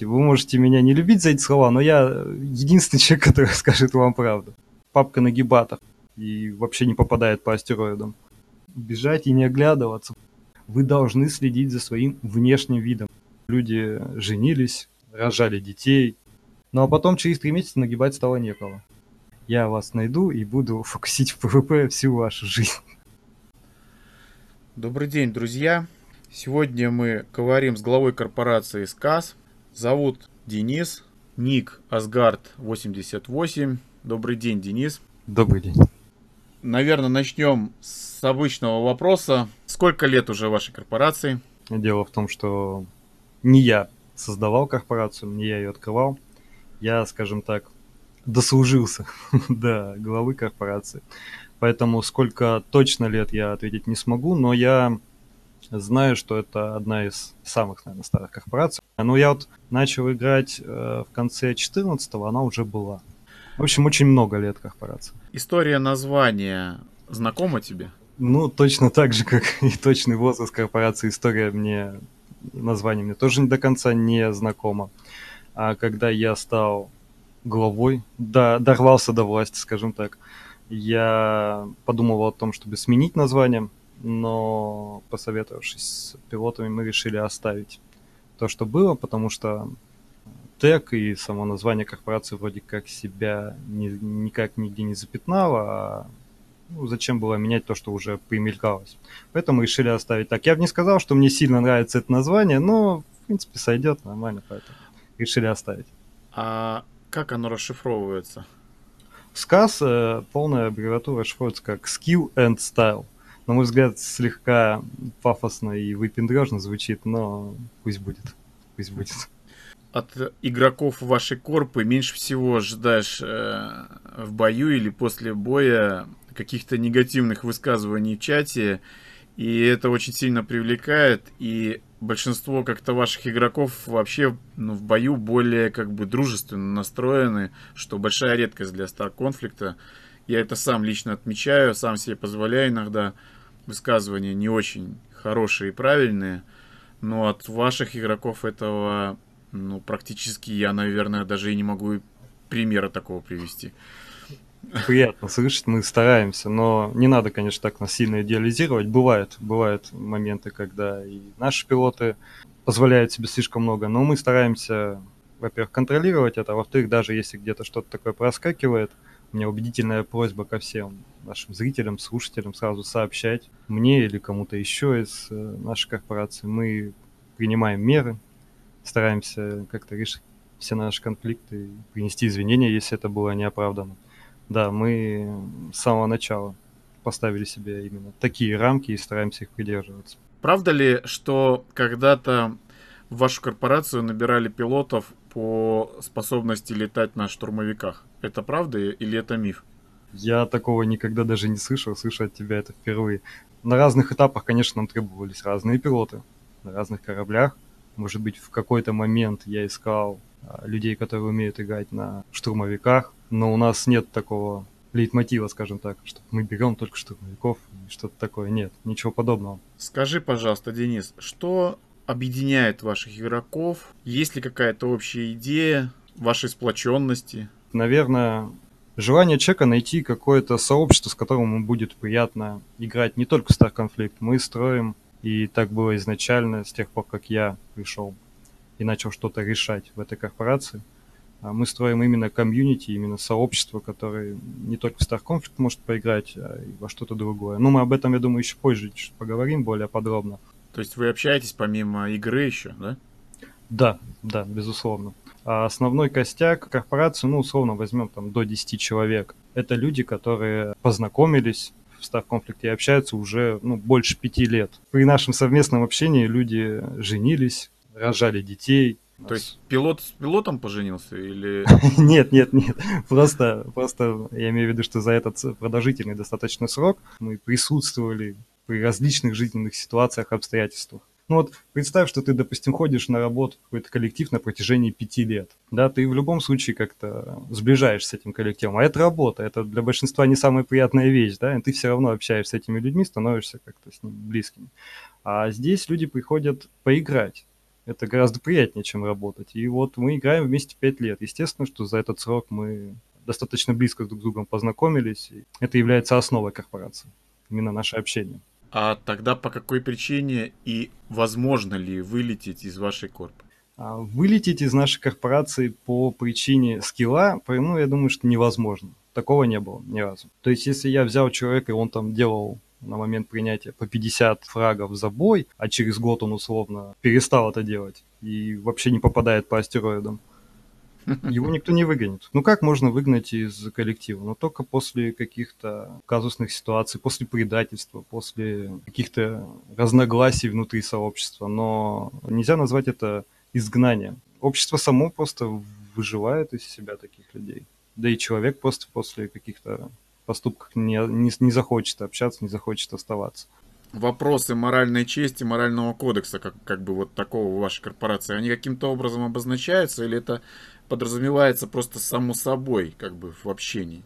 Вы можете меня не любить за эти слова, но я единственный человек, который скажет вам правду. Папка нагибатор и вообще не попадает по астероидам. Бежать и не оглядываться. Вы должны следить за своим внешним видом. Люди женились, рожали детей, ну а потом через три месяца нагибать стало некого. Я вас найду и буду фокусить в ПВП всю вашу жизнь. Добрый день, друзья. Сегодня мы говорим с главой корпорации СКАС. Зовут Денис, ник Асгард88. Добрый день, Денис. Добрый день. Наверное, начнем с обычного вопроса. Сколько лет уже вашей корпорации? Дело в том, что не я создавал корпорацию, не я ее открывал. Я, скажем так, дослужился до главы корпорации. Поэтому сколько точно лет я ответить не смогу, но я знаю, что это одна из самых, наверное, старых корпораций. Но я вот начал играть э, в конце 14-го, она уже была. В общем, очень много лет корпорации. История названия знакома тебе? Ну, точно так же, как и точный возраст корпорации, история мне, название мне тоже не до конца не знакома. А когда я стал главой, да, дорвался до власти, скажем так, я подумывал о том, чтобы сменить название, но посоветовавшись с пилотами, мы решили оставить то, что было, потому что тег и само название корпорации вроде как себя ни, никак нигде не запятнало, а ну, зачем было менять то, что уже примелькалось. Поэтому решили оставить так. Я бы не сказал, что мне сильно нравится это название, но, в принципе, сойдет нормально, поэтому решили оставить. А как оно расшифровывается? Сказ, э, полная аббревиатура расшифровывается как Skill and Style. На мой взгляд, слегка пафосно и выпендрежно звучит, но пусть будет. Пусть будет. От игроков вашей корпы меньше всего ожидаешь э, в бою или после боя каких-то негативных высказываний в чате, и это очень сильно привлекает, и большинство как-то ваших игроков вообще ну, в бою более как бы дружественно настроены, что большая редкость для Star конфликта. Я это сам лично отмечаю, сам себе позволяю иногда высказывания не очень хорошие и правильные, но от ваших игроков этого ну, практически я, наверное, даже и не могу примера такого привести приятно слышать, мы стараемся, но не надо, конечно, так нас сильно идеализировать. Бывают, бывают моменты, когда и наши пилоты позволяют себе слишком много, но мы стараемся, во-первых, контролировать это, а во-вторых, даже если где-то что-то такое проскакивает, у меня убедительная просьба ко всем нашим зрителям, слушателям сразу сообщать мне или кому-то еще из э, нашей корпорации. Мы принимаем меры, стараемся как-то решить все наши конфликты, принести извинения, если это было неоправданно. Да, мы с самого начала поставили себе именно такие рамки и стараемся их придерживаться. Правда ли, что когда-то в вашу корпорацию набирали пилотов по способности летать на штурмовиках? Это правда или это миф? Я такого никогда даже не слышал, слышу от тебя это впервые. На разных этапах, конечно, нам требовались разные пилоты на разных кораблях. Может быть, в какой-то момент я искал а, людей, которые умеют играть на штурмовиках, но у нас нет такого лейтмотива, скажем так, что мы берем только штурмовиков, что-то такое. Нет, ничего подобного. Скажи, пожалуйста, Денис, что объединяет ваших игроков? Есть ли какая-то общая идея вашей сплоченности? Наверное, желание человека найти какое-то сообщество, с которым ему будет приятно играть не только в Star Conflict. Мы строим, и так было изначально, с тех пор, как я пришел и начал что-то решать в этой корпорации – а мы строим именно комьюнити, именно сообщество, которое не только в Star Conflict может поиграть, а и во что-то другое. Ну, мы об этом, я думаю, еще позже поговорим более подробно. То есть вы общаетесь помимо игры еще, да? Да, да, безусловно. А основной костяк корпорации, ну, условно возьмем там до 10 человек. Это люди, которые познакомились в Conflict и общаются уже ну, больше пяти лет. При нашем совместном общении люди женились, рожали детей, то есть пилот с пилотом поженился или... Нет, нет, нет. Просто, просто я имею в виду, что за этот продолжительный достаточно срок мы присутствовали при различных жизненных ситуациях, обстоятельствах. Ну вот представь, что ты, допустим, ходишь на работу в какой-то коллектив на протяжении пяти лет. Да, ты в любом случае как-то сближаешься с этим коллективом. А это работа, это для большинства не самая приятная вещь, да, и ты все равно общаешься с этими людьми, становишься как-то с ними близкими. А здесь люди приходят поиграть Это гораздо приятнее, чем работать. И вот мы играем вместе 5 лет. Естественно, что за этот срок мы достаточно близко друг с другом познакомились. Это является основой корпорации. Именно наше общение. А тогда по какой причине и возможно ли вылететь из вашей корпы? А вылететь из нашей корпорации по причине скилла, ну, я думаю, что невозможно. Такого не было ни разу. То есть, если я взял человека, и он там делал на момент принятия по 50 фрагов за бой, а через год он условно перестал это делать и вообще не попадает по астероидам, его никто не выгонит. Ну как можно выгнать из коллектива? Ну только после каких-то казусных ситуаций, после предательства, после каких-то разногласий внутри сообщества. Но нельзя назвать это изгнанием. Общество само просто выживает из себя таких людей. Да и человек просто после каких-то поступков не, не, не захочет общаться, не захочет оставаться. Вопросы моральной чести, морального кодекса, как, как бы вот такого в вашей корпорации, они каким-то образом обозначаются или это подразумевается просто само собой, как бы в общении?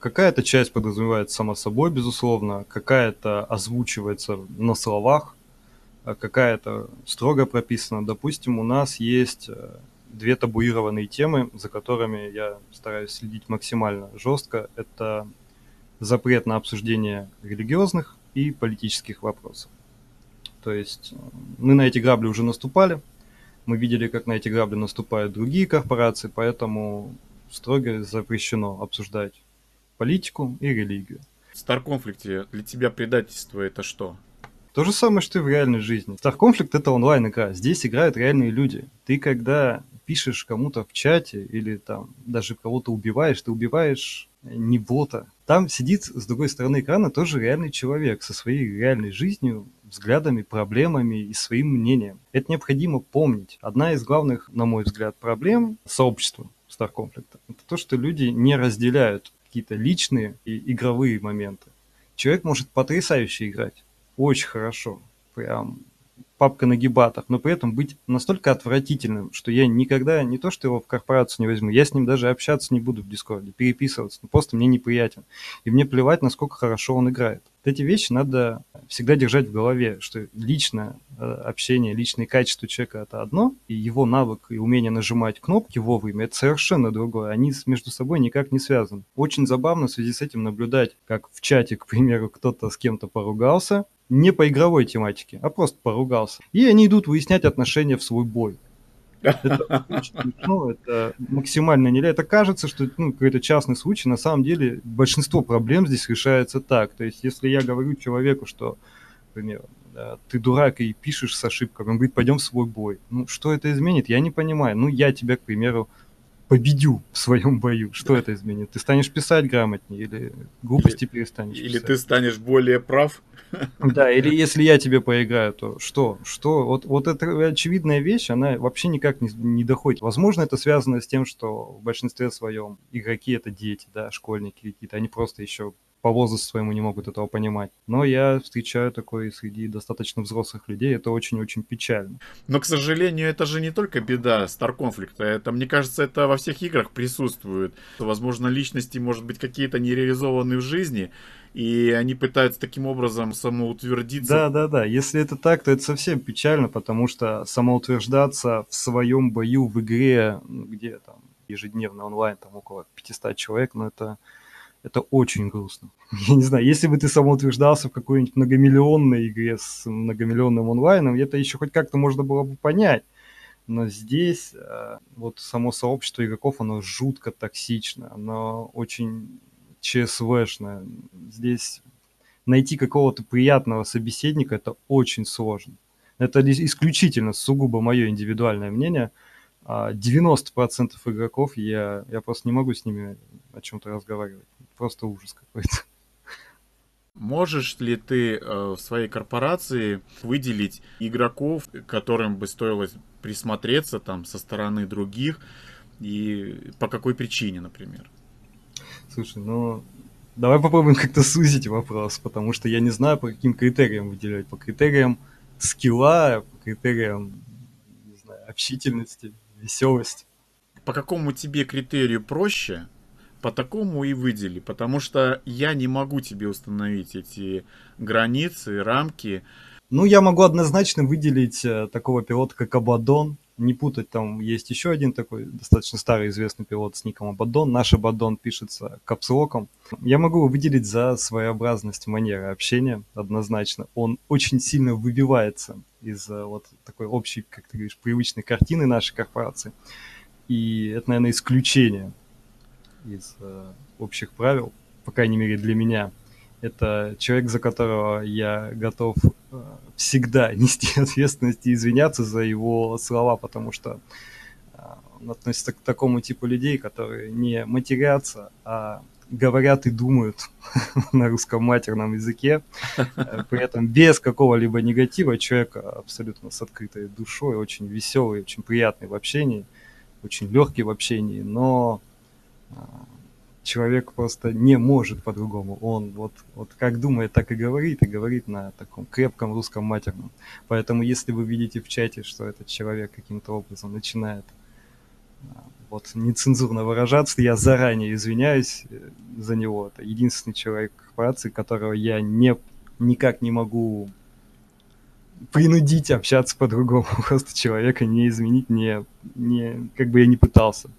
Какая-то часть подразумевается само собой, безусловно, какая-то озвучивается на словах, а какая-то строго прописана. Допустим, у нас есть э, две табуированные темы, за которыми я стараюсь следить максимально жестко. Это запрет на обсуждение религиозных и политических вопросов. То есть э, мы на эти грабли уже наступали, мы видели, как на эти грабли наступают другие корпорации, поэтому строго запрещено обсуждать политику и религию. В Старконфликте для тебя предательство это что? То же самое, что и в реальной жизни. Star это онлайн-игра. Здесь играют реальные люди. Ты когда пишешь кому-то в чате или там даже кого-то убиваешь, ты убиваешь не бота. Там сидит с другой стороны экрана тоже реальный человек со своей реальной жизнью, взглядами, проблемами и своим мнением. Это необходимо помнить. Одна из главных, на мой взгляд, проблем сообщества Conflict это то, что люди не разделяют какие-то личные и игровые моменты. Человек может потрясающе играть, очень хорошо, прям папка на гибатах, но при этом быть настолько отвратительным, что я никогда не то, что его в корпорацию не возьму, я с ним даже общаться не буду в Дискорде, переписываться, ну, просто мне неприятен. И мне плевать, насколько хорошо он играет. Вот эти вещи надо всегда держать в голове, что личное э, общение, личные качества человека – это одно, и его навык и умение нажимать кнопки вовремя – это совершенно другое. Они между собой никак не связаны. Очень забавно в связи с этим наблюдать, как в чате, к примеру, кто-то с кем-то поругался, не по игровой тематике, а просто поругался. И они идут выяснять отношения в свой бой. Это очень смешно, это максимально нельзя. Это кажется, что ну, какой-то частный случай. На самом деле большинство проблем здесь решается так. То есть, если я говорю человеку, что, например, ты дурак и пишешь с ошибками, он говорит, пойдем в свой бой. Ну, что это изменит? Я не понимаю. Ну, я тебя, к примеру, победю в своем бою. Что это изменит? Ты станешь писать грамотнее или глупости или, перестанешь Или писать? ты станешь более прав? Да, или если я тебе поиграю, то что? Что? Вот, вот эта очевидная вещь, она вообще никак не, не доходит. Возможно, это связано с тем, что в большинстве своем игроки это дети, да, школьники какие-то. Они просто еще по возрасту своему не могут этого понимать. Но я встречаю такое среди достаточно взрослых людей, это очень-очень печально. Но, к сожалению, это же не только беда Star Conflict, это, мне кажется, это во всех играх присутствует. Возможно, личности, может быть, какие-то нереализованные в жизни, и они пытаются таким образом самоутвердиться. Да, да, да. Если это так, то это совсем печально, потому что самоутверждаться в своем бою в игре, ну, где там ежедневно онлайн, там около 500 человек, ну это это очень грустно. Я не знаю, если бы ты самоутверждался в какой-нибудь многомиллионной игре с многомиллионным онлайном, это еще хоть как-то можно было бы понять. Но здесь э, вот само сообщество игроков, оно жутко токсично, оно очень ЧСВшное. Здесь найти какого-то приятного собеседника это очень сложно. Это исключительно сугубо мое индивидуальное мнение – 90% а игроков я, я просто не могу с ними о чем-то разговаривать. Просто ужас какой-то. Можешь ли ты э, в своей корпорации выделить игроков, которым бы стоило присмотреться там со стороны других и по какой причине, например? Слушай, ну давай попробуем как-то сузить вопрос, потому что я не знаю, по каким критериям выделять. По критериям скилла, по критериям не знаю, общительности, веселость. По какому тебе критерию проще, по такому и выдели, потому что я не могу тебе установить эти границы, рамки. Ну, я могу однозначно выделить э, такого пилота, как Абадон. Не путать, там есть еще один такой достаточно старый известный пилот с ником Абадон. Наш Абадон пишется капслоком. Я могу его выделить за своеобразность манеры общения, однозначно. Он очень сильно выбивается из э, вот такой общей, как ты говоришь, привычной картины нашей корпорации. И это, наверное, исключение из э, общих правил, по крайней мере для меня – это человек, за которого я готов э, всегда нести ответственность и извиняться за его слова, потому что э, он относится к такому типу людей, которые не матерятся, а говорят и думают на русском матерном языке, э, при этом без какого-либо негатива, человек абсолютно с открытой душой, очень веселый, очень приятный в общении, очень легкий в общении, но человек просто не может по-другому. Он вот, вот как думает, так и говорит, и говорит на таком крепком русском матерном. Поэтому если вы видите в чате, что этот человек каким-то образом начинает а, вот нецензурно выражаться, я заранее извиняюсь э, за него. Это единственный человек корпорации, которого я не, никак не могу принудить общаться по-другому. Просто человека не изменить, не, не, как бы я не пытался.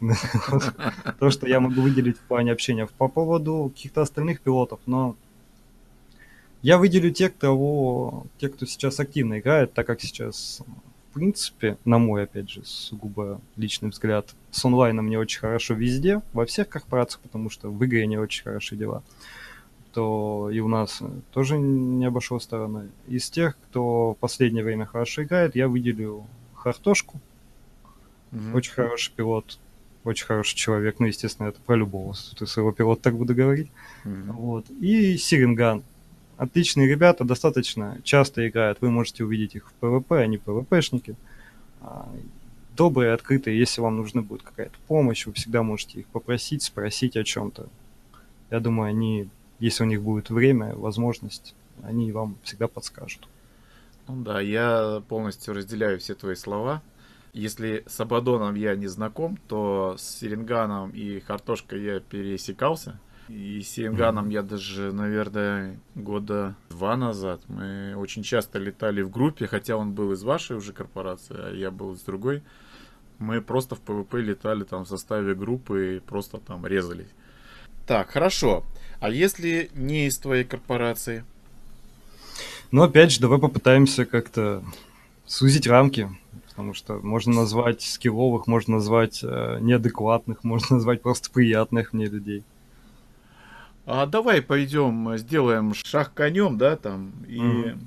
То, что я могу выделить в плане общения. По поводу каких-то остальных пилотов, но я выделю тех, кто, те, кто сейчас активно играет, так как сейчас, в принципе, на мой, опять же, сугубо личный взгляд, с онлайном не очень хорошо везде, во всех корпорациях, потому что в игре не очень хорошие дела, то и у нас тоже не обошло стороной. Из тех, кто в последнее время хорошо играет, я выделю Хартошку. Mm-hmm. Очень хороший пилот очень хороший человек, ну, естественно, это про любого своего пилота так буду говорить. Mm-hmm. Вот. И Сиринган. Отличные ребята, достаточно часто играют. Вы можете увидеть их в ПВП, они ПВПшники. А, добрые, открытые. Если вам нужна будет какая-то помощь, вы всегда можете их попросить, спросить о чем-то. Я думаю, они, если у них будет время, возможность, они вам всегда подскажут. Ну да, я полностью разделяю все твои слова. Если с Абадоном я не знаком, то с Серенганом и Хартошкой я пересекался. И с Серенганом я даже, наверное, года два назад. Мы очень часто летали в группе, хотя он был из вашей уже корпорации, а я был из другой. Мы просто в ПВП летали там в составе группы и просто там резались. Так, хорошо. А если не из твоей корпорации? Ну, опять же, давай попытаемся как-то сузить рамки потому что можно назвать скилловых, можно назвать э, неадекватных, можно назвать просто приятных мне людей. А давай пойдем, сделаем шаг конем, да, там, и mm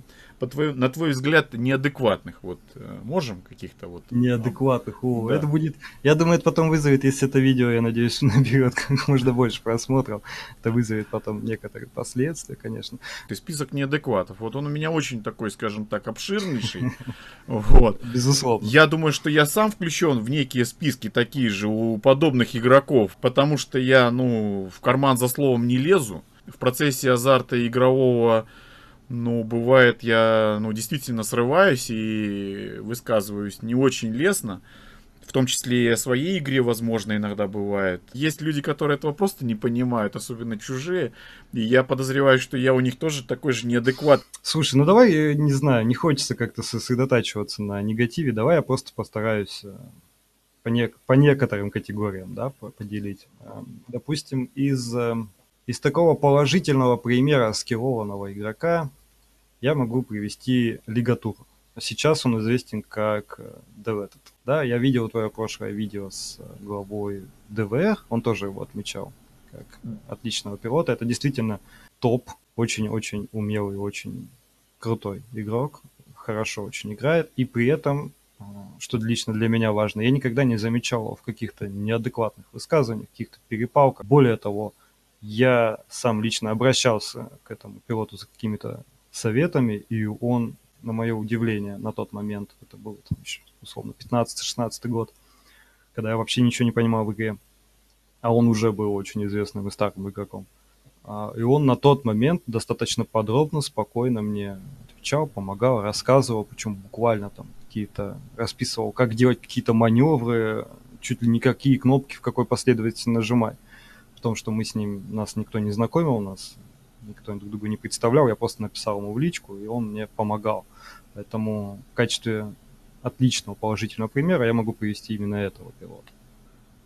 по твой, на твой взгляд, неадекватных, вот, э, можем каких-то вот... Неадекватных, о, да. это будет... Я думаю, это потом вызовет, если это видео, я надеюсь, наберет как можно больше просмотров, это вызовет потом некоторые последствия, конечно. Ты список неадекватов, вот он у меня очень такой, скажем так, обширнейший, вот. Безусловно. Я думаю, что я сам включен в некие списки такие же у подобных игроков, потому что я, ну, в карман за словом не лезу, в процессе азарта игрового ну, бывает, я, ну, действительно срываюсь и высказываюсь не очень лестно. В том числе и о своей игре, возможно, иногда бывает. Есть люди, которые этого просто не понимают, особенно чужие. И я подозреваю, что я у них тоже такой же неадекват. Слушай, ну давай, не знаю, не хочется как-то сосредотачиваться на негативе. Давай я просто постараюсь э, по, не, по некоторым категориям да, поделить. Эм, допустим, из, э, из такого положительного примера скиллованного игрока я могу привести Лигатур. Сейчас он известен как ДВ. Да, я видел твое прошлое видео с главой ДВР, он тоже его отмечал как отличного пилота. Это действительно топ, очень-очень умелый, очень крутой игрок, хорошо очень играет, и при этом, а, что лично для меня важно, я никогда не замечал в каких-то неадекватных высказываниях, каких-то перепалках. Более того, я сам лично обращался к этому пилоту за какими-то советами, и он, на мое удивление, на тот момент, это был там, еще, условно 15-16 год, когда я вообще ничего не понимал в игре, а он уже был очень известным и старым игроком. А, и он на тот момент достаточно подробно, спокойно мне отвечал, помогал, рассказывал, причем буквально там какие-то расписывал, как делать какие-то маневры, чуть ли не какие кнопки в какой последовательности нажимать. Потому что мы с ним, нас никто не знакомил, нас никто друг друга не представлял, я просто написал ему в личку, и он мне помогал. Поэтому в качестве отличного положительного примера я могу привести именно этого пилота.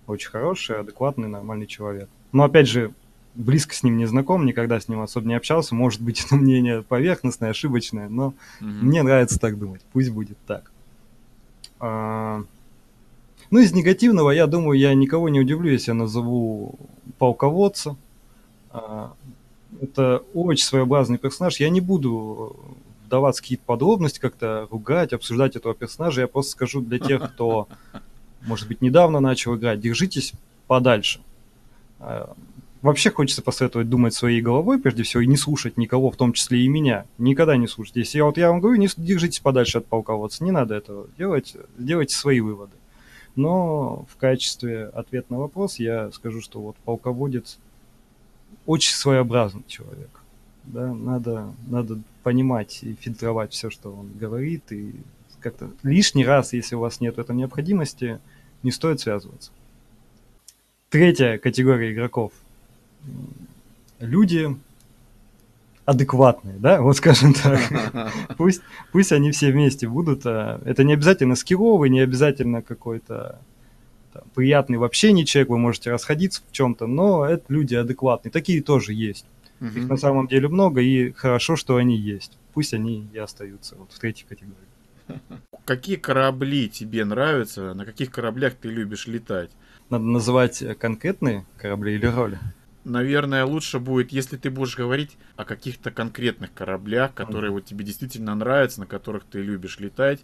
Очень хороший, адекватный, нормальный человек. Но опять же, близко с ним не знаком, никогда с ним особо не общался. Может быть, это мнение поверхностное, ошибочное, но угу. мне нравится так думать. Пусть будет так. А... Ну, из негативного, я думаю, я никого не удивлю, если я назову полководца. А... Это очень своеобразный персонаж. Я не буду вдаваться в какие-то подробности, как-то ругать, обсуждать этого персонажа. Я просто скажу для тех, кто, может быть, недавно начал играть, держитесь подальше. А, вообще хочется посоветовать думать своей головой, прежде всего, и не слушать никого, в том числе и меня. Никогда не слушать. Если я вот я вам говорю, не держитесь подальше от полководца, не надо этого делать, делайте свои выводы. Но в качестве ответа на вопрос я скажу, что вот полководец очень своеобразный человек. Да, надо, надо понимать и фильтровать все, что он говорит, и как-то лишний раз, если у вас нет этой необходимости, не стоит связываться. Третья категория игроков. Люди адекватные, да, вот скажем так. Пусть, пусть они все вместе будут. А, это не обязательно скилловый, не обязательно какой-то там, приятный в общении человек, вы можете расходиться в чем-то, но это люди адекватные. Такие тоже есть. Угу. Их на самом деле много, и хорошо, что они есть. Пусть они и остаются вот в третьей категории. Какие корабли тебе нравятся? На каких кораблях ты любишь летать? Надо называть конкретные корабли или роли? Наверное, лучше будет, если ты будешь говорить о каких-то конкретных кораблях, которые вот тебе действительно нравятся, на которых ты любишь летать.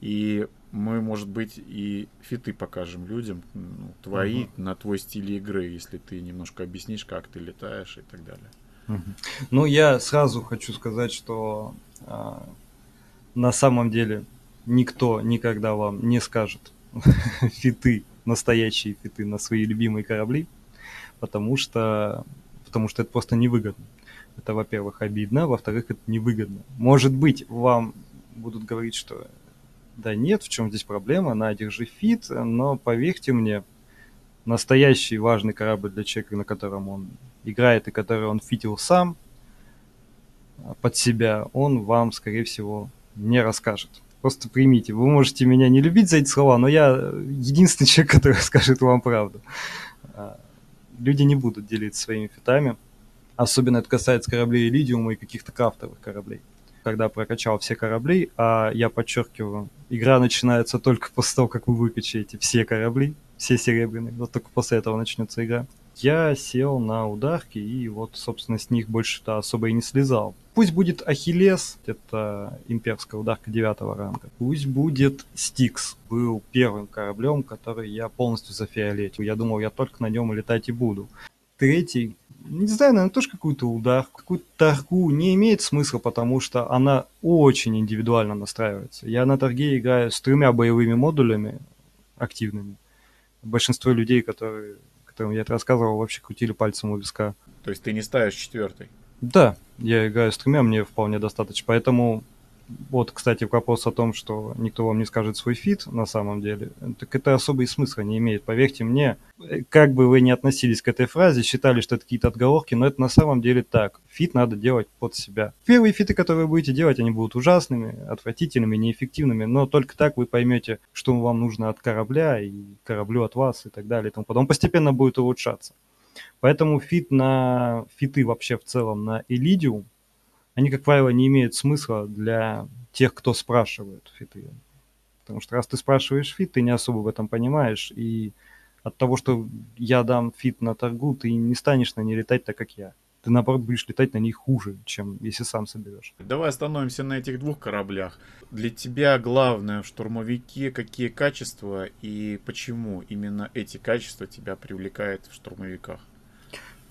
И мы, может быть, и фиты покажем людям, ну, твои, угу. на твой стиль игры, если ты немножко объяснишь, как ты летаешь и так далее. Ну, я сразу хочу сказать, что а, на самом деле никто никогда вам не скажет фиты, настоящие фиты на свои любимые корабли, потому что, потому что это просто невыгодно. Это, во-первых, обидно, во-вторых, это невыгодно. Может быть, вам будут говорить, что да нет, в чем здесь проблема, на, держи фит, но поверьте мне, настоящий важный корабль для человека, на котором он играет и который он фитил сам а, под себя, он вам, скорее всего, не расскажет. Просто примите. Вы можете меня не любить за эти слова, но я единственный человек, который скажет вам правду. А, люди не будут делиться своими фитами. Особенно это касается кораблей Элидиума и каких-то крафтовых кораблей. Когда прокачал все корабли, а я подчеркиваю, игра начинается только после того, как вы выкачаете все корабли, все серебряные. Вот только после этого начнется игра я сел на ударки и вот, собственно, с них больше-то особо и не слезал. Пусть будет Ахиллес, это имперская ударка девятого ранга. Пусть будет Стикс, был первым кораблем, который я полностью зафиолетил. Я думал, я только на нем летать и буду. Третий, не знаю, наверное, тоже какую-то удар, какую-то торгу не имеет смысла, потому что она очень индивидуально настраивается. Я на торге играю с тремя боевыми модулями активными. Большинство людей, которые которым я это рассказывал, вообще крутили пальцем у виска. То есть ты не ставишь четвертый? Да, я играю с тремя, мне вполне достаточно. Поэтому вот, кстати, вопрос о том, что никто вам не скажет свой фит на самом деле, так это особый смысла не имеет. Поверьте мне, как бы вы ни относились к этой фразе, считали, что это какие-то отговорки, но это на самом деле так. Фит надо делать под себя. Первые фиты, которые вы будете делать, они будут ужасными, отвратительными, неэффективными, но только так вы поймете, что вам нужно от корабля и кораблю от вас и так далее. И тому потом постепенно будет улучшаться. Поэтому фит на фиты вообще в целом на Эллидиум они, как правило, не имеют смысла для тех, кто спрашивает фиты. Потому что раз ты спрашиваешь фит, ты не особо в этом понимаешь, и от того, что я дам фит на Таргу, ты не станешь на ней летать так, как я. Ты, наоборот, будешь летать на ней хуже, чем если сам соберешь. Давай остановимся на этих двух кораблях. Для тебя главное в штурмовике какие качества и почему именно эти качества тебя привлекают в штурмовиках?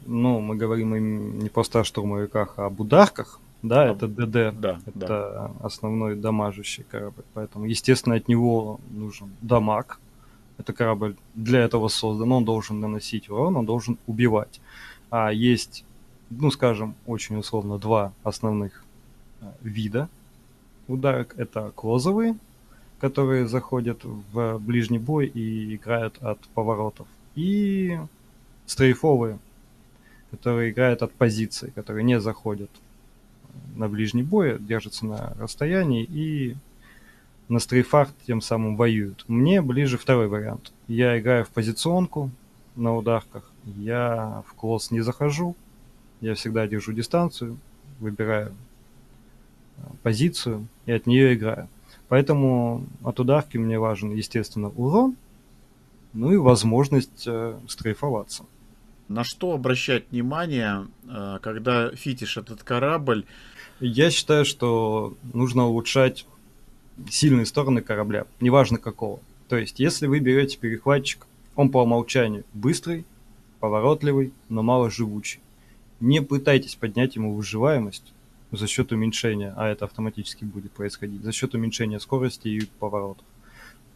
Ну, мы говорим не просто о штурмовиках, а об ударках. Да, это ДД. Да, это да. основной дамажущий корабль. Поэтому, естественно, от него нужен дамаг. Это корабль для этого создан. Он должен наносить урон, он должен убивать. А есть, ну, скажем, очень условно, два основных а, вида ударок. Это клозовые, которые заходят в ближний бой и играют от поворотов. И стрейфовые, которые играют от позиции, которые не заходят на ближний бой, держатся на расстоянии и на стрейфах тем самым воюют. Мне ближе второй вариант. Я играю в позиционку на ударках, я в клосс не захожу, я всегда держу дистанцию, выбираю э, позицию и от нее играю. Поэтому от ударки мне важен, естественно, урон, ну и возможность э, стрейфоваться. На что обращать внимание, э, когда фитишь этот корабль? Я считаю, что нужно улучшать сильные стороны корабля, неважно какого. То есть, если вы берете перехватчик, он по умолчанию быстрый, поворотливый, но мало живучий. Не пытайтесь поднять ему выживаемость за счет уменьшения, а это автоматически будет происходить, за счет уменьшения скорости и поворотов.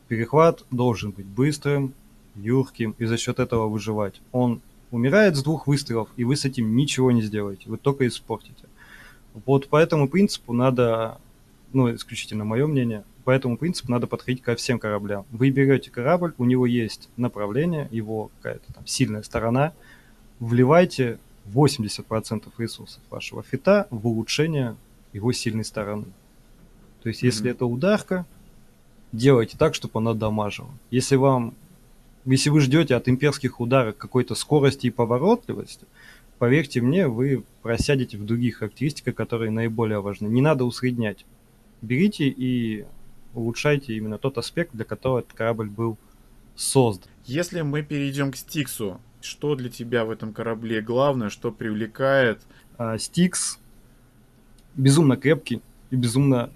Перехват должен быть быстрым, юрким и за счет этого выживать. Он умирает с двух выстрелов, и вы с этим ничего не сделаете, вы только испортите. Вот по этому принципу надо, ну, исключительно мое мнение, по этому принципу надо подходить ко всем кораблям. Вы берете корабль, у него есть направление, его какая-то там сильная сторона, вливайте 80% ресурсов вашего фита в улучшение его сильной стороны. То есть, если mm-hmm. это ударка, делайте так, чтобы она дамажила. Если вам если вы ждете от имперских ударов какой-то скорости и поворотливости, поверьте мне, вы просядете в других характеристиках, которые наиболее важны. Не надо усреднять. Берите и улучшайте именно тот аспект, для которого этот корабль был создан. Если мы перейдем к Стиксу, что для тебя в этом корабле главное, что привлекает? А, Стикс безумно крепкий и безумно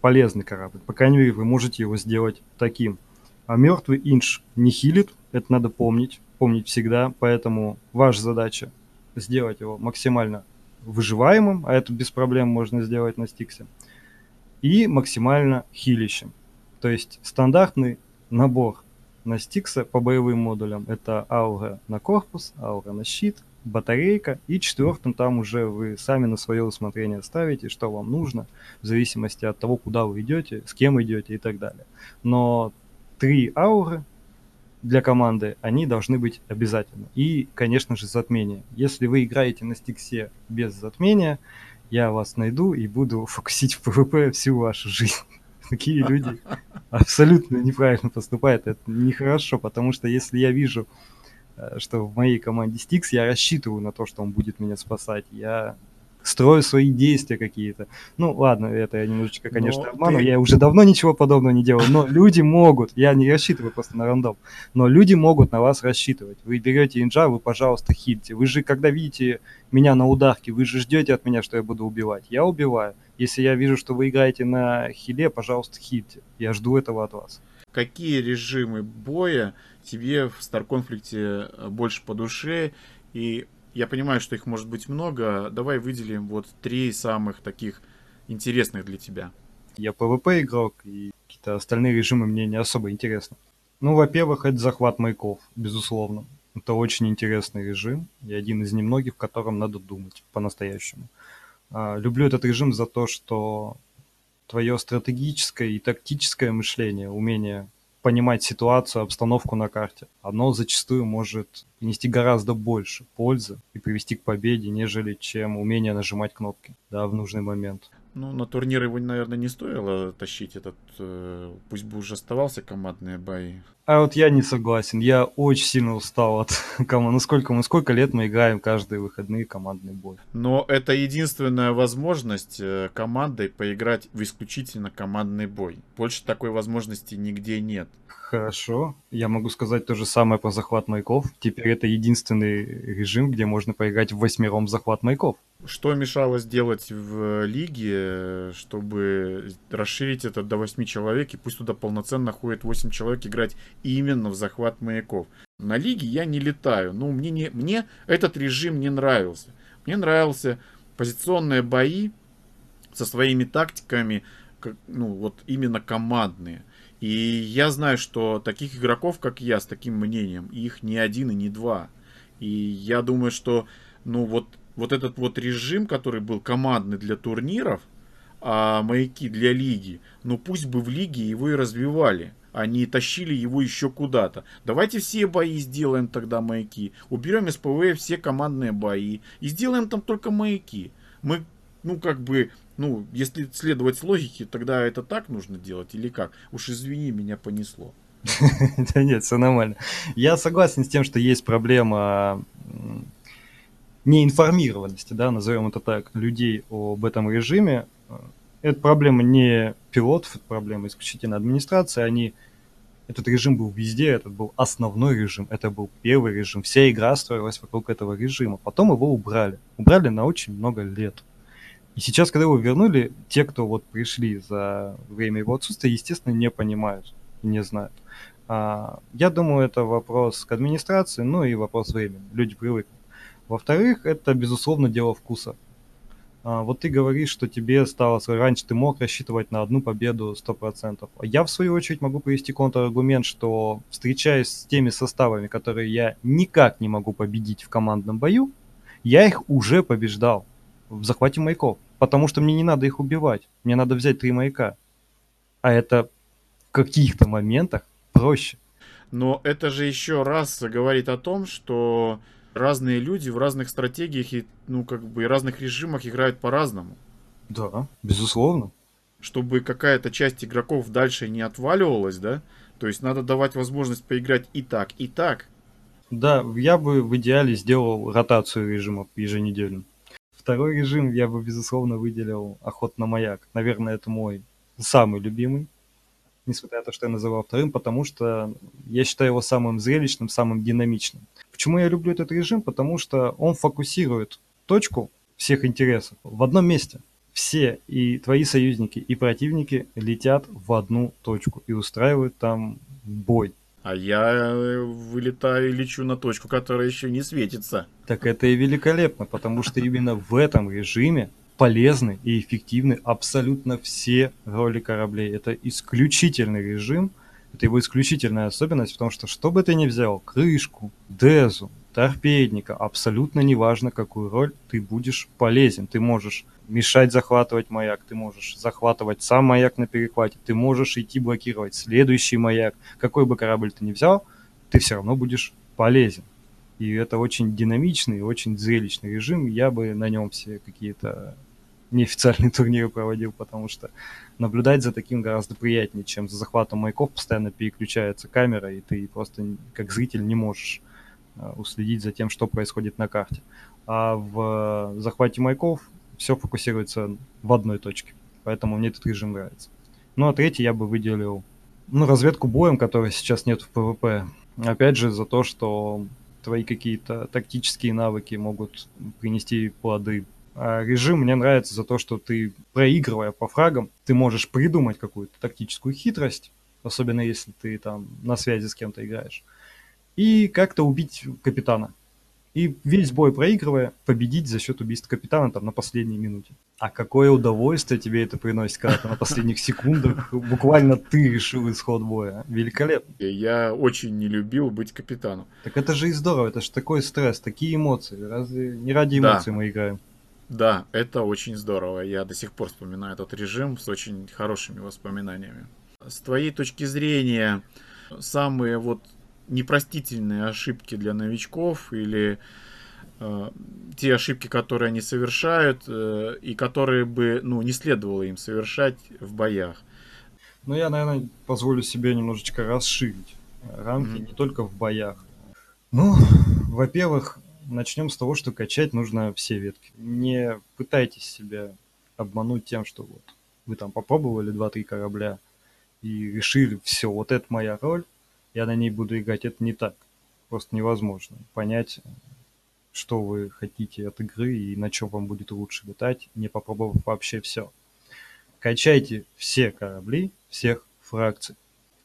полезный корабль. По крайней мере, вы можете его сделать таким. А мертвый инш не хилит, это надо помнить, помнить всегда, поэтому ваша задача сделать его максимально выживаемым, а это без проблем можно сделать на стиксе, и максимально хилищем. То есть стандартный набор на стикса по боевым модулям это аура на корпус, аура на щит, батарейка, и четвертым там уже вы сами на свое усмотрение ставите, что вам нужно, в зависимости от того, куда вы идете, с кем идете и так далее. Но три ауры для команды, они должны быть обязательно. И, конечно же, затмение. Если вы играете на Стиксе без затмения, я вас найду и буду фокусить в ПВП всю вашу жизнь. Такие люди абсолютно неправильно поступают. Это нехорошо, потому что если я вижу, э, что в моей команде Стикс, я рассчитываю на то, что он будет меня спасать. Я строю свои действия какие-то. Ну, ладно, это я немножечко, конечно, но обману. Ты... Я уже давно ничего подобного не делал, но люди могут, я не рассчитываю просто на рандом, но люди могут на вас рассчитывать. Вы берете инжа, вы, пожалуйста, хильте. Вы же, когда видите меня на ударке, вы же ждете от меня, что я буду убивать. Я убиваю. Если я вижу, что вы играете на хиле, пожалуйста, хильте. Я жду этого от вас. Какие режимы боя тебе в Star конфликте больше по душе и я понимаю, что их может быть много. Давай выделим вот три самых таких интересных для тебя. Я PvP игрок, и какие-то остальные режимы мне не особо интересны. Ну, во-первых, это захват маяков, безусловно. Это очень интересный режим, и один из немногих, в котором надо думать по-настоящему. А, люблю этот режим за то, что твое стратегическое и тактическое мышление, умение понимать ситуацию, обстановку на карте, оно зачастую может принести гораздо больше пользы и привести к победе, нежели чем умение нажимать кнопки да, в нужный момент. Ну, на турнир его, наверное, не стоило тащить этот. Э, пусть бы уже оставался командные бои. А вот я не согласен. Я очень сильно устал от команд. Ну сколько мы, сколько лет мы играем каждые выходные командный бой. Но это единственная возможность э, командой поиграть в исключительно командный бой. Больше такой возможности нигде нет. Хорошо. Я могу сказать то же самое про захват маяков. Теперь это единственный режим, где можно поиграть в восьмером захват маяков. Что мешало сделать в лиге, чтобы расширить это до восьми человек, и пусть туда полноценно ходит восемь человек играть именно в захват маяков? На лиге я не летаю. Ну, мне, не, мне этот режим не нравился. Мне нравился позиционные бои со своими тактиками, как, ну, вот именно командные. И я знаю, что таких игроков, как я, с таким мнением, их не один и не два. И я думаю, что, ну, вот, вот этот вот режим, который был командный для турниров, а маяки для лиги, ну, пусть бы в лиге его и развивали. Они тащили его еще куда-то. Давайте все бои сделаем тогда маяки. Уберем из ПВ все командные бои и сделаем там только маяки. Мы, ну, как бы, ну, если следовать логике, тогда это так нужно делать или как? Уж извини, меня понесло. Да нет, все нормально. Я согласен с тем, что есть проблема неинформированности, да, назовем это так, людей об этом режиме. Это проблема не пилотов, это проблема исключительно администрации. Они этот режим был везде, это был основной режим, это был первый режим. Вся игра строилась вокруг этого режима. Потом его убрали. Убрали на очень много лет. И сейчас, когда его вернули, те, кто вот пришли за время его отсутствия, естественно, не понимают и не знают. А, я думаю, это вопрос к администрации, ну и вопрос времени. Люди привыкли. Во-вторых, это, безусловно, дело вкуса. А, вот ты говоришь, что тебе стало... Раньше ты мог рассчитывать на одну победу 100%. А я, в свою очередь, могу привести контраргумент, что, встречаясь с теми составами, которые я никак не могу победить в командном бою, я их уже побеждал в захвате маяков потому что мне не надо их убивать. Мне надо взять три маяка. А это в каких-то моментах проще. Но это же еще раз говорит о том, что разные люди в разных стратегиях и, ну, как бы, и разных режимах играют по-разному. Да, безусловно. Чтобы какая-то часть игроков дальше не отваливалась, да? То есть надо давать возможность поиграть и так, и так. Да, я бы в идеале сделал ротацию режимов еженедельно. Второй режим я бы, безусловно, выделил «Охот на маяк». Наверное, это мой самый любимый, несмотря на то, что я называл вторым, потому что я считаю его самым зрелищным, самым динамичным. Почему я люблю этот режим? Потому что он фокусирует точку всех интересов в одном месте. Все, и твои союзники, и противники летят в одну точку и устраивают там бой. А я э, вылетаю и лечу на точку, которая еще не светится. Так это и великолепно, потому что именно в этом режиме полезны и эффективны абсолютно все роли кораблей. Это исключительный режим, это его исключительная особенность, потому что что бы ты ни взял, крышку, дезу, торпедника, абсолютно неважно, какую роль ты будешь полезен. Ты можешь мешать захватывать маяк, ты можешь захватывать сам маяк на перехвате, ты можешь идти блокировать следующий маяк. Какой бы корабль ты ни взял, ты все равно будешь полезен. И это очень динамичный, очень зрелищный режим. Я бы на нем все какие-то неофициальные турниры проводил, потому что наблюдать за таким гораздо приятнее, чем за захватом маяков. Постоянно переключается камера, и ты просто как зритель не можешь э, уследить за тем, что происходит на карте. А в захвате маяков все фокусируется в одной точке. Поэтому мне этот режим нравится. Ну а третий я бы выделил ну, разведку боем, которой сейчас нет в ПВП. Опять же, за то, что твои какие-то тактические навыки могут принести плоды. А режим мне нравится за то, что ты, проигрывая по фрагам, ты можешь придумать какую-то тактическую хитрость, особенно если ты там на связи с кем-то играешь, и как-то убить капитана и весь бой проигрывая, победить за счет убийства капитана там на последней минуте. А какое удовольствие тебе это приносит, когда ты на последних секундах буквально ты решил исход боя. Великолепно. Я очень не любил быть капитаном. Так это же и здорово, это же такой стресс, такие эмоции. Разве не ради эмоций да. мы играем? Да, это очень здорово. Я до сих пор вспоминаю этот режим с очень хорошими воспоминаниями. С твоей точки зрения, самые вот непростительные ошибки для новичков или э, те ошибки, которые они совершают э, и которые бы ну, не следовало им совершать в боях. Ну, я, наверное, позволю себе немножечко расширить рамки mm-hmm. не только в боях. Ну, во-первых, начнем с того, что качать нужно все ветки. Не пытайтесь себя обмануть тем, что вот вы там попробовали 2-3 корабля и решили, все, вот это моя роль, я на ней буду играть. Это не так. Просто невозможно понять, что вы хотите от игры и на чем вам будет лучше летать, не попробовав вообще все. Качайте все корабли всех фракций.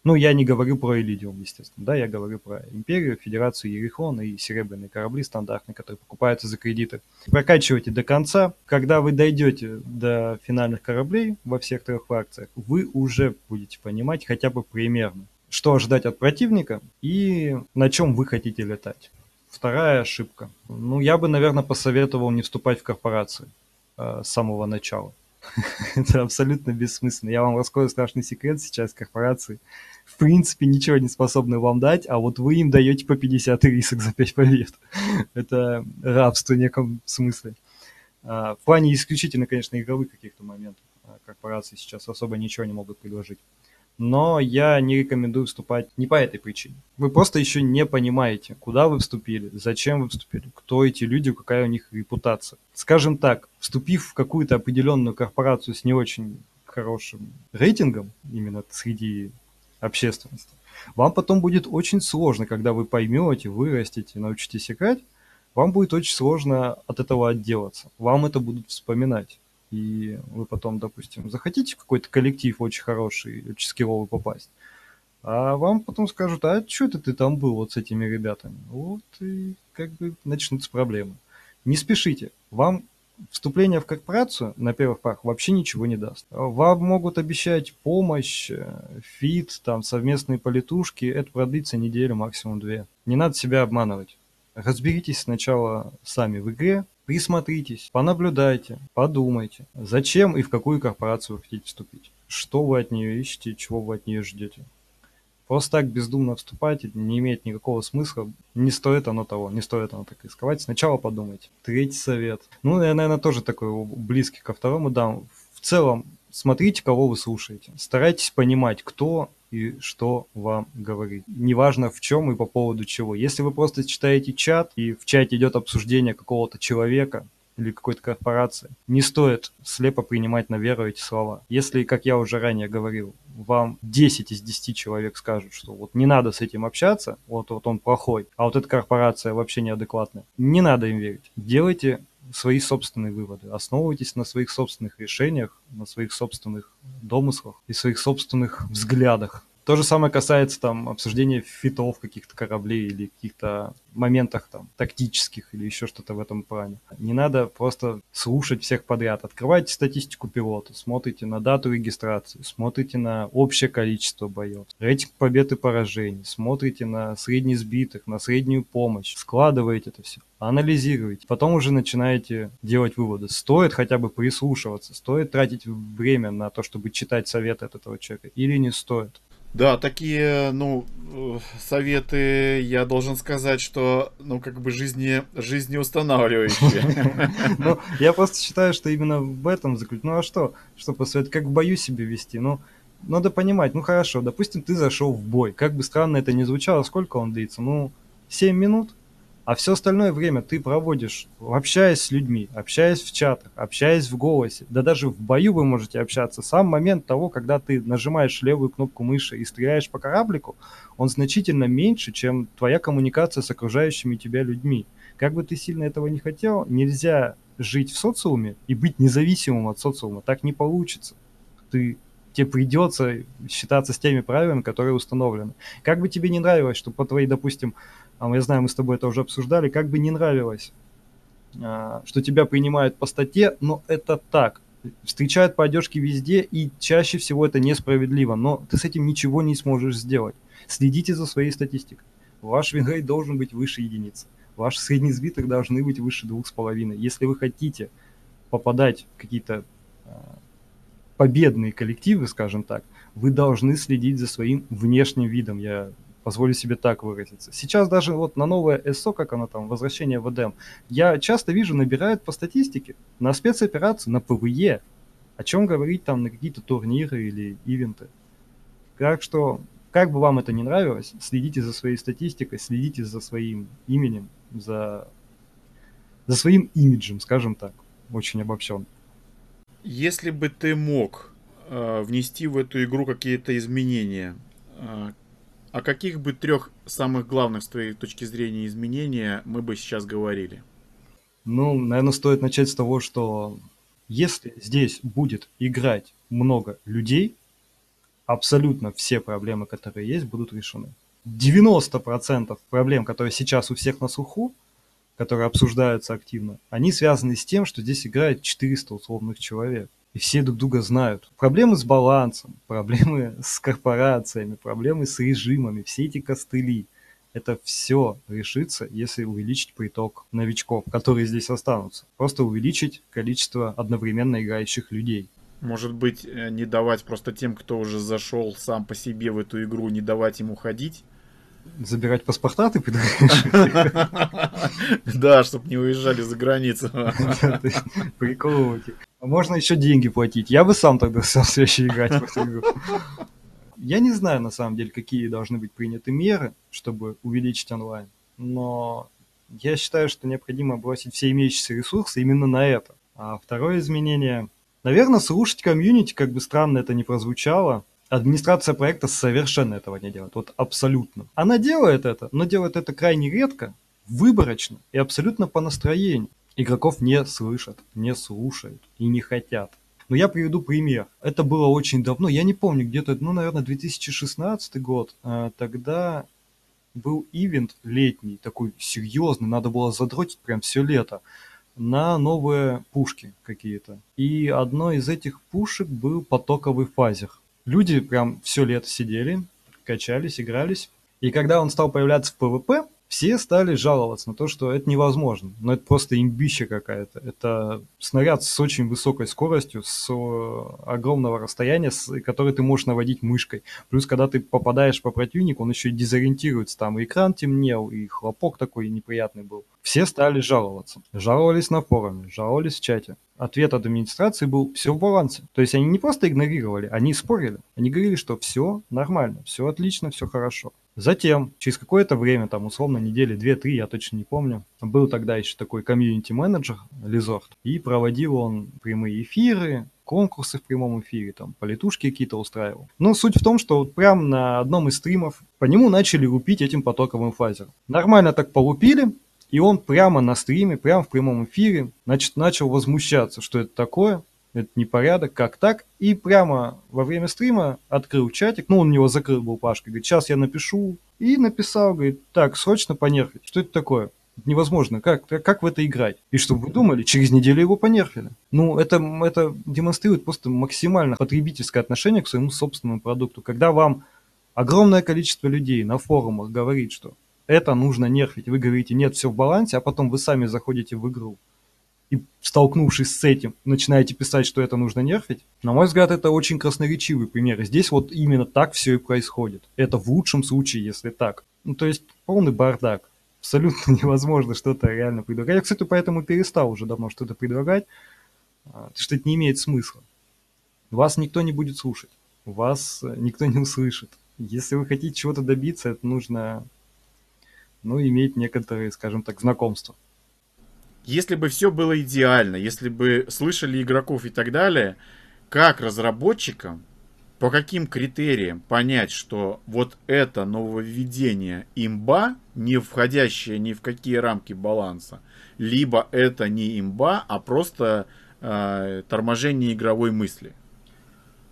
Ну, я не говорю про Элидиум, естественно, да, я говорю про Империю, Федерацию Ерихон и серебряные корабли стандартные, которые покупаются за кредиты. Прокачивайте до конца. Когда вы дойдете до финальных кораблей во всех трех фракциях, вы уже будете понимать хотя бы примерно, что ожидать от противника и на чем вы хотите летать. Вторая ошибка. Ну, я бы, наверное, посоветовал не вступать в корпорации э, с самого начала. Это абсолютно бессмысленно. Я вам раскрою страшный секрет сейчас корпорации. В принципе, ничего не способны вам дать, а вот вы им даете по 50 рисок за 5 побед. Это рабство в неком смысле. А, в плане исключительно, конечно, игровых каких-то моментов а, корпорации сейчас особо ничего не могут предложить но я не рекомендую вступать не по этой причине. Вы просто еще не понимаете, куда вы вступили, зачем вы вступили, кто эти люди, какая у них репутация. Скажем так, вступив в какую-то определенную корпорацию с не очень хорошим рейтингом, именно среди общественности, вам потом будет очень сложно, когда вы поймете, вырастете, научитесь играть, вам будет очень сложно от этого отделаться. Вам это будут вспоминать и вы потом, допустим, захотите в какой-то коллектив очень хороший, очень скилловый попасть, а вам потом скажут, а что это ты там был вот с этими ребятами? Вот и как бы начнутся проблемы. Не спешите. Вам вступление в корпорацию на первых порах вообще ничего не даст. Вам могут обещать помощь, э, фит, там, совместные политушки. Это продлится неделю, максимум две. Не надо себя обманывать. Разберитесь сначала сами в игре, Присмотритесь, понаблюдайте, подумайте, зачем и в какую корпорацию вы хотите вступить. Что вы от нее ищете, чего вы от нее ждете. Просто так бездумно вступать не имеет никакого смысла. Не стоит оно того, не стоит оно так рисковать. Сначала подумайте. Третий совет. Ну, я, наверное, тоже такой близкий ко второму дам. В целом, смотрите, кого вы слушаете. Старайтесь понимать, кто и что вам говорит. Неважно в чем и по поводу чего. Если вы просто читаете чат, и в чате идет обсуждение какого-то человека, или какой-то корпорации. Не стоит слепо принимать на веру эти слова. Если, как я уже ранее говорил, вам 10 из 10 человек скажут, что вот не надо с этим общаться, вот, вот он плохой, а вот эта корпорация вообще неадекватная, не надо им верить. Делайте свои собственные выводы, основывайтесь на своих собственных решениях, на своих собственных домыслах и своих собственных взглядах. То же самое касается там обсуждения фитов каких-то кораблей или каких-то моментах там тактических или еще что-то в этом плане. Не надо просто слушать всех подряд. Открывайте статистику пилота, смотрите на дату регистрации, смотрите на общее количество боев, рейтинг побед и поражений, смотрите на средний сбитых, на среднюю помощь, складываете это все, анализируете. Потом уже начинаете делать выводы. Стоит хотя бы прислушиваться, стоит тратить время на то, чтобы читать советы от этого человека или не стоит. Да, такие, ну, э, советы, я должен сказать, что, ну, как бы жизни, жизнеустанавливающие. Ну, я просто считаю, что именно в этом заключено. Ну, а что? Что посоветовать? Как в бою себя вести? Ну, надо понимать, ну, хорошо, допустим, ты зашел в бой. Как бы странно это ни звучало, сколько он длится? Ну, 7 минут? А все остальное время ты проводишь, общаясь с людьми, общаясь в чатах, общаясь в голосе. Да даже в бою вы можете общаться. Сам момент того, когда ты нажимаешь левую кнопку мыши и стреляешь по кораблику, он значительно меньше, чем твоя коммуникация с окружающими тебя людьми. Как бы ты сильно этого не хотел, нельзя жить в социуме и быть независимым от социума. Так не получится. Ты тебе придется считаться с теми правилами, которые установлены. Как бы тебе не нравилось, что по твоей, допустим, а я знаю, мы с тобой это уже обсуждали, как бы не нравилось, а, что тебя принимают по статье, но это так. Встречают по одежке везде, и чаще всего это несправедливо, но ты с этим ничего не сможешь сделать. Следите за своей статистикой. Ваш винрейт должен быть выше единицы. Ваши среднесбитых должны быть выше двух с половиной. Если вы хотите попадать в какие-то а, победные коллективы, скажем так, вы должны следить за своим внешним видом. Я позволю себе так выразиться. Сейчас даже вот на новое СО, как оно там, возвращение в Эдем, я часто вижу, набирают по статистике на спецоперации, на ПВЕ. О чем говорить там на какие-то турниры или ивенты. Так что, как бы вам это ни нравилось, следите за своей статистикой, следите за своим именем, за, за своим имиджем, скажем так, очень обобщен. Если бы ты мог э, внести в эту игру какие-то изменения, э, о каких бы трех самых главных с твоей точки зрения изменения мы бы сейчас говорили? Ну, наверное, стоит начать с того, что если здесь будет играть много людей, абсолютно все проблемы, которые есть, будут решены. 90% проблем, которые сейчас у всех на слуху, которые обсуждаются активно, они связаны с тем, что здесь играет 400 условных человек и все друг друга знают. Проблемы с балансом, проблемы с корпорациями, проблемы с режимами, все эти костыли. Это все решится, если увеличить приток новичков, которые здесь останутся. Просто увеличить количество одновременно играющих людей. Может быть, э, не давать просто тем, кто уже зашел сам по себе в эту игру, не давать ему ходить? Забирать паспорта ты предлагаешь? Да, чтобы не уезжали за границу. Приколывать. Можно еще деньги платить. Я бы сам тогда сам все играть в эту игру. Я не знаю, на самом деле, какие должны быть приняты меры, чтобы увеличить онлайн, но я считаю, что необходимо бросить все имеющиеся ресурсы именно на это. А второе изменение, наверное, слушать комьюнити, как бы странно это ни прозвучало, администрация проекта совершенно этого не делает, вот абсолютно. Она делает это, но делает это крайне редко, выборочно и абсолютно по настроению. Игроков не слышат, не слушают и не хотят. Но я приведу пример. Это было очень давно, я не помню, где-то, ну, наверное, 2016 год. А, тогда был ивент летний, такой серьезный, надо было задротить прям все лето на новые пушки какие-то. И одной из этих пушек был потоковый фазер. Люди прям все лето сидели, качались, игрались. И когда он стал появляться в ПВП, все стали жаловаться на то, что это невозможно. Но это просто имбища какая-то. Это снаряд с очень высокой скоростью, с э, огромного расстояния, с, который ты можешь наводить мышкой. Плюс, когда ты попадаешь по противнику, он еще и дезориентируется. Там и экран темнел, и хлопок такой неприятный был. Все стали жаловаться. Жаловались на форуме, жаловались в чате. Ответ от администрации был «все в балансе». То есть они не просто игнорировали, они спорили. Они говорили, что все нормально, все отлично, все хорошо. Затем, через какое-то время, там условно недели две-три, я точно не помню, был тогда еще такой комьюнити-менеджер Лизорт, и проводил он прямые эфиры, конкурсы в прямом эфире, там, политушки какие-то устраивал. Но суть в том, что вот прям на одном из стримов по нему начали лупить этим потоковым фазером. Нормально так полупили, и он прямо на стриме, прямо в прямом эфире, значит, начал возмущаться, что это такое, это непорядок, как так? И прямо во время стрима открыл чатик, ну, он него закрыл был Пашка, говорит, сейчас я напишу. И написал, говорит, так, срочно понерфить. Что это такое? невозможно. Как, как в это играть? И чтобы вы думали, через неделю его понерфили. Ну, это, это демонстрирует просто максимально потребительское отношение к своему собственному продукту. Когда вам огромное количество людей на форумах говорит, что это нужно нерфить, вы говорите, нет, все в балансе, а потом вы сами заходите в игру и, столкнувшись с этим, начинаете писать, что это нужно нерфить, на мой взгляд, это очень красноречивый пример. Здесь вот именно так все и происходит. Это в лучшем случае, если так. Ну, то есть полный бардак. Абсолютно невозможно что-то реально предлагать. Я, кстати, поэтому перестал уже давно что-то предлагать, а, что это не имеет смысла. Вас никто не будет слушать, вас э, никто не услышит. Если вы хотите чего-то добиться, это нужно ну, иметь некоторые, скажем так, знакомства если бы все было идеально, если бы слышали игроков и так далее, как разработчикам, по каким критериям понять, что вот это нововведение имба, не входящее ни в какие рамки баланса, либо это не имба, а просто э, торможение игровой мысли?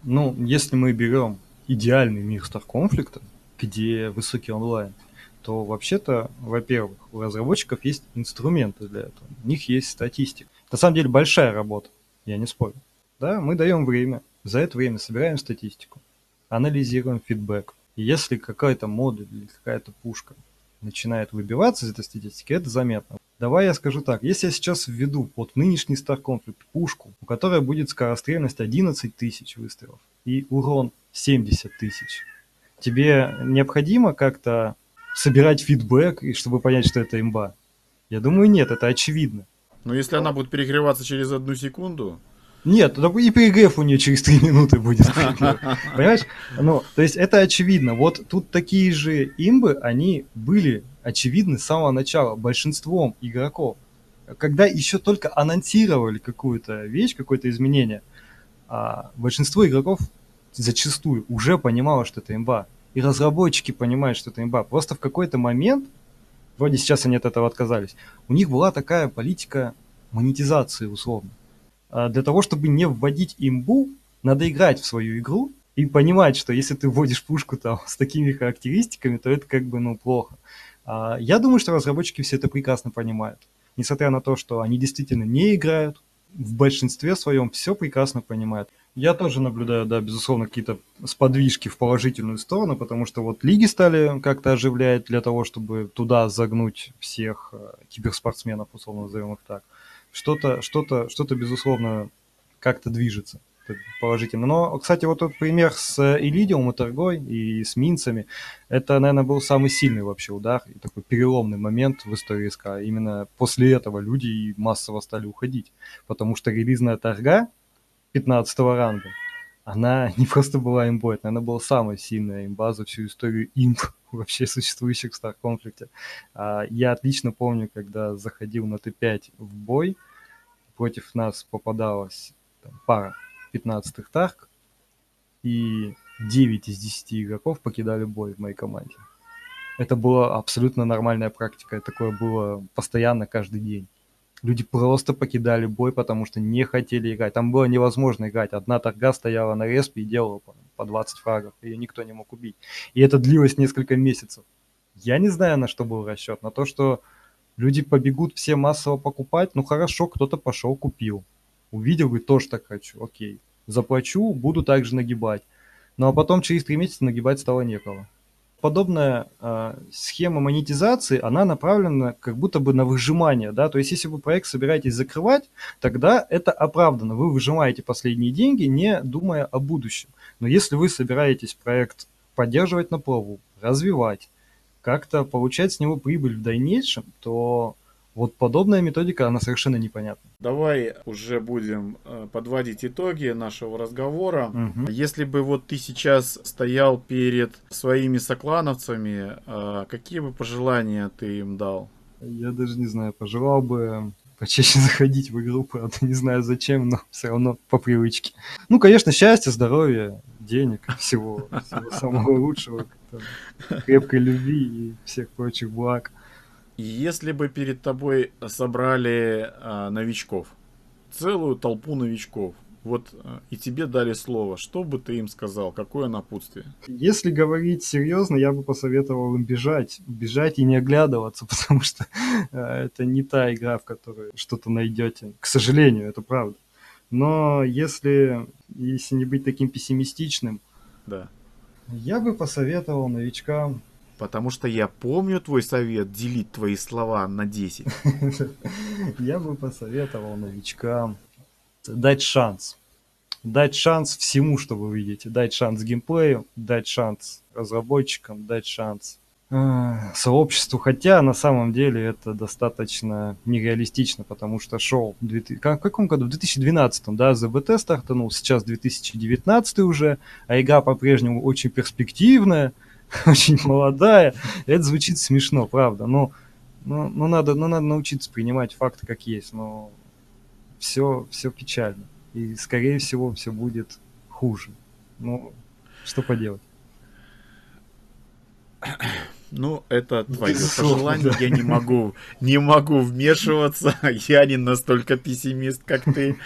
Ну, если мы берем идеальный мир Star конфликта, где высокий онлайн, то вообще-то, во-первых, у разработчиков есть инструменты для этого. У них есть статистика. На самом деле большая работа, я не спорю. Да, мы даем время. За это время собираем статистику, анализируем фидбэк. И если какая-то модуль или какая-то пушка начинает выбиваться из этой статистики, это заметно. Давай я скажу так, если я сейчас введу вот нынешний Star Conflict пушку, у которой будет скорострельность 11 тысяч выстрелов и урон 70 тысяч, тебе необходимо как-то собирать фидбэк, и чтобы понять, что это имба? Я думаю, нет, это очевидно. Но если она будет перегреваться через одну секунду... Нет, и перегрев у нее через 3 минуты будет. Понимаешь? Ну, то есть это очевидно. Вот тут такие же имбы, они были очевидны с самого начала большинством игроков. Когда еще только анонсировали какую-то вещь, какое-то изменение, а большинство игроков зачастую уже понимало, что это имба и разработчики понимают, что это имба. Просто в какой-то момент, вроде сейчас они от этого отказались, у них была такая политика монетизации условно. А для того, чтобы не вводить имбу, надо играть в свою игру и понимать, что если ты вводишь пушку там с такими характеристиками, то это как бы, ну, плохо. А я думаю, что разработчики все это прекрасно понимают. Несмотря на то, что они действительно не играют, в большинстве своем все прекрасно понимают. Я тоже наблюдаю, да, безусловно, какие-то сподвижки в положительную сторону, потому что вот лиги стали как-то оживлять для того, чтобы туда загнуть всех э, киберспортсменов, условно назовем их так. Что-то, что-то, что-то, безусловно, как-то движется. положительно. Но, кстати, вот тот пример с Илидиум и торгой и с Минцами, это, наверное, был самый сильный вообще удар и такой переломный момент в истории СК. Именно после этого люди массово стали уходить, потому что релизная торга 15 ранга, она не просто была имбой, она была самая сильная имба за всю историю имб вообще существующих в Conflict. А, я отлично помню, когда заходил на Т5 в бой, против нас попадалась там, пара 15-х тарк, и 9 из 10 игроков покидали бой в моей команде. Это была абсолютно нормальная практика, такое было постоянно каждый день. Люди просто покидали бой, потому что не хотели играть. Там было невозможно играть. Одна торга стояла на респе и делала по, по 20 фрагов. Ее никто не мог убить. И это длилось несколько месяцев. Я не знаю, на что был расчет. На то, что люди побегут все массово покупать. Ну хорошо, кто-то пошел, купил. Увидел, говорит, тоже так хочу. Окей. Заплачу, буду также нагибать. Ну а потом через три месяца нагибать стало некого подобная э, схема монетизации, она направлена как будто бы на выжимание, да, то есть если вы проект собираетесь закрывать, тогда это оправдано, вы выжимаете последние деньги, не думая о будущем. Но если вы собираетесь проект поддерживать на плаву, развивать, как-то получать с него прибыль в дальнейшем, то вот подобная методика, она совершенно непонятна. Давай уже будем э, подводить итоги нашего разговора. Угу. Если бы вот ты сейчас стоял перед своими соклановцами, э, какие бы пожелания ты им дал? Я даже не знаю, пожелал бы почаще заходить в игру, правда, не знаю зачем, но все равно по привычке. Ну, конечно, счастья, здоровья, денег, всего, всего самого лучшего, крепкой любви и всех прочих благ. Если бы перед тобой собрали а, новичков, целую толпу новичков, вот а, и тебе дали слово, что бы ты им сказал, какое напутствие? Если говорить серьезно, я бы посоветовал им бежать, бежать и не оглядываться, потому что а, это не та игра, в которой что-то найдете. К сожалению, это правда. Но если, если не быть таким пессимистичным, да. я бы посоветовал новичкам Потому что я помню твой совет делить твои слова на 10. Я бы посоветовал новичкам дать шанс. Дать шанс всему, что вы видите. Дать шанс геймплею, дать шанс разработчикам, дать шанс э, сообществу. Хотя на самом деле это достаточно нереалистично, потому что шел в каком году? В 2012 да, ЗБТ стартанул, сейчас 2019 уже, а игра по-прежнему очень перспективная. очень молодая. Это звучит смешно, правда. Но, но, но, надо, но надо научиться принимать факты как есть. Но все, все печально. И, скорее всего, все будет хуже. Ну, что поделать. Ну, это твое пожелание. Я не могу, не могу вмешиваться. Я не настолько пессимист, как ты.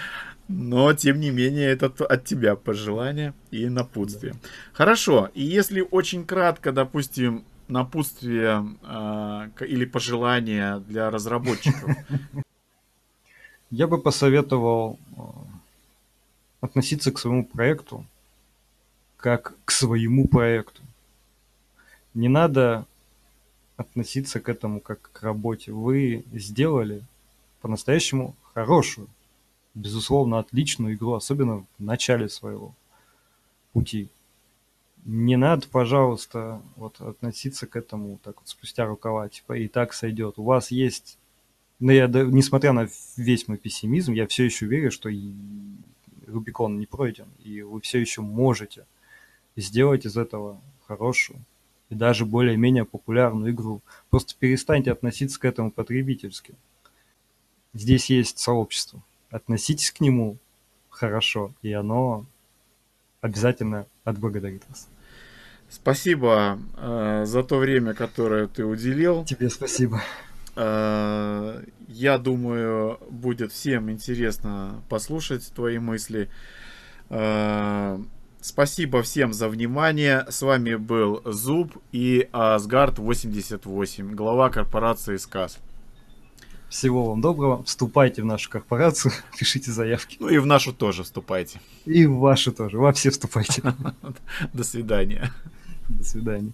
Но, тем не менее, это от тебя пожелание и напутствие. Хорошо, и если очень кратко, допустим, напутствие э, или пожелание для разработчиков? Я бы посоветовал а, относиться к своему проекту как к своему проекту. Не надо относиться к этому как к работе. Вы сделали по-настоящему хорошую безусловно, отличную игру, особенно в начале своего пути. Не надо, пожалуйста, вот относиться к этому так вот спустя рукава, типа и так сойдет. У вас есть, но ну, я, несмотря на весь мой пессимизм, я все еще верю, что Рубикон не пройден, и вы все еще можете сделать из этого хорошую и даже более-менее популярную игру. Просто перестаньте относиться к этому потребительски. Здесь есть сообщество относитесь к нему хорошо, и оно обязательно отблагодарит вас. Спасибо э, за то время, которое ты уделил. Тебе спасибо. Э, я думаю, будет всем интересно послушать твои мысли. Э, спасибо всем за внимание. С вами был Зуб и Асгард 88, глава корпорации СКАС. Всего вам доброго. Вступайте в нашу корпорацию, пишите заявки. Ну и в нашу тоже вступайте. И в вашу тоже. Во все вступайте. До свидания. До свидания.